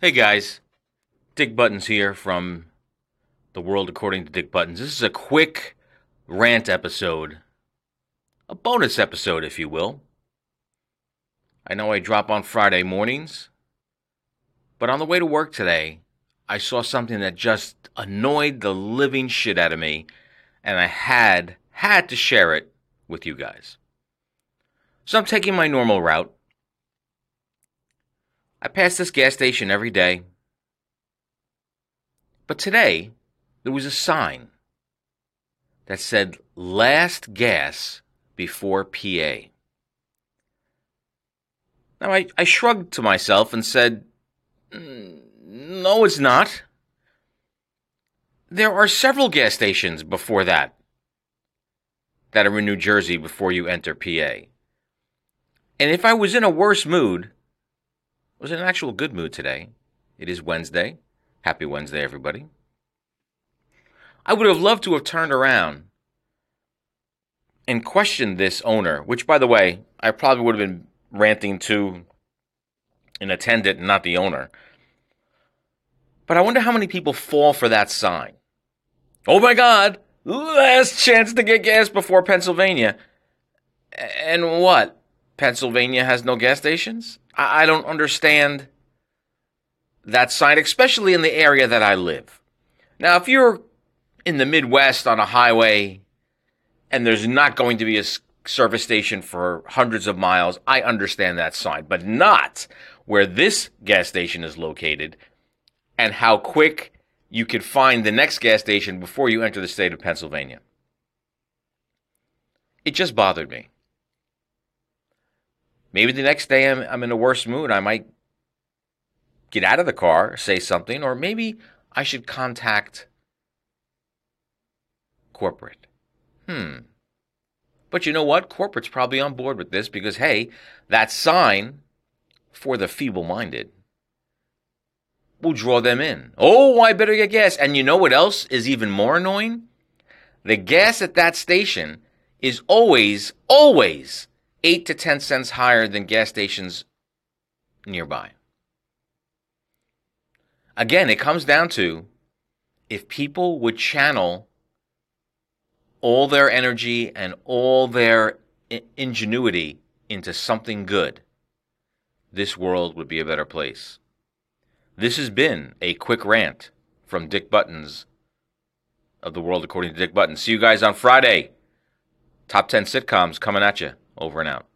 Hey guys, Dick Buttons here from The World According to Dick Buttons. This is a quick rant episode, a bonus episode, if you will. I know I drop on Friday mornings, but on the way to work today, I saw something that just annoyed the living shit out of me, and I had had to share it with you guys. So I'm taking my normal route. I pass this gas station every day. But today, there was a sign that said last gas before PA. Now, I, I shrugged to myself and said, "Mm, No, it's not. There are several gas stations before that that are in New Jersey before you enter PA. And if I was in a worse mood, was in an actual good mood today. It is Wednesday. Happy Wednesday, everybody. I would have loved to have turned around and questioned this owner, which, by the way, I probably would have been ranting to an attendant, not the owner. But I wonder how many people fall for that sign. Oh my God, last chance to get gas before Pennsylvania. And what? Pennsylvania has no gas stations? I, I don't understand that sign, especially in the area that I live. Now, if you're in the Midwest on a highway and there's not going to be a service station for hundreds of miles, I understand that sign, but not where this gas station is located and how quick you could find the next gas station before you enter the state of Pennsylvania. It just bothered me. Maybe the next day I'm, I'm in a worse mood. I might get out of the car, say something, or maybe I should contact corporate. Hmm. But you know what? Corporate's probably on board with this because, hey, that sign for the feeble minded will draw them in. Oh, I better get gas. And you know what else is even more annoying? The gas at that station is always, always 8 to 10 cents higher than gas stations nearby. Again, it comes down to if people would channel all their energy and all their ingenuity into something good, this world would be a better place. This has been a quick rant from Dick Buttons of the world according to Dick Buttons. See you guys on Friday. Top 10 sitcoms coming at you. Over and out.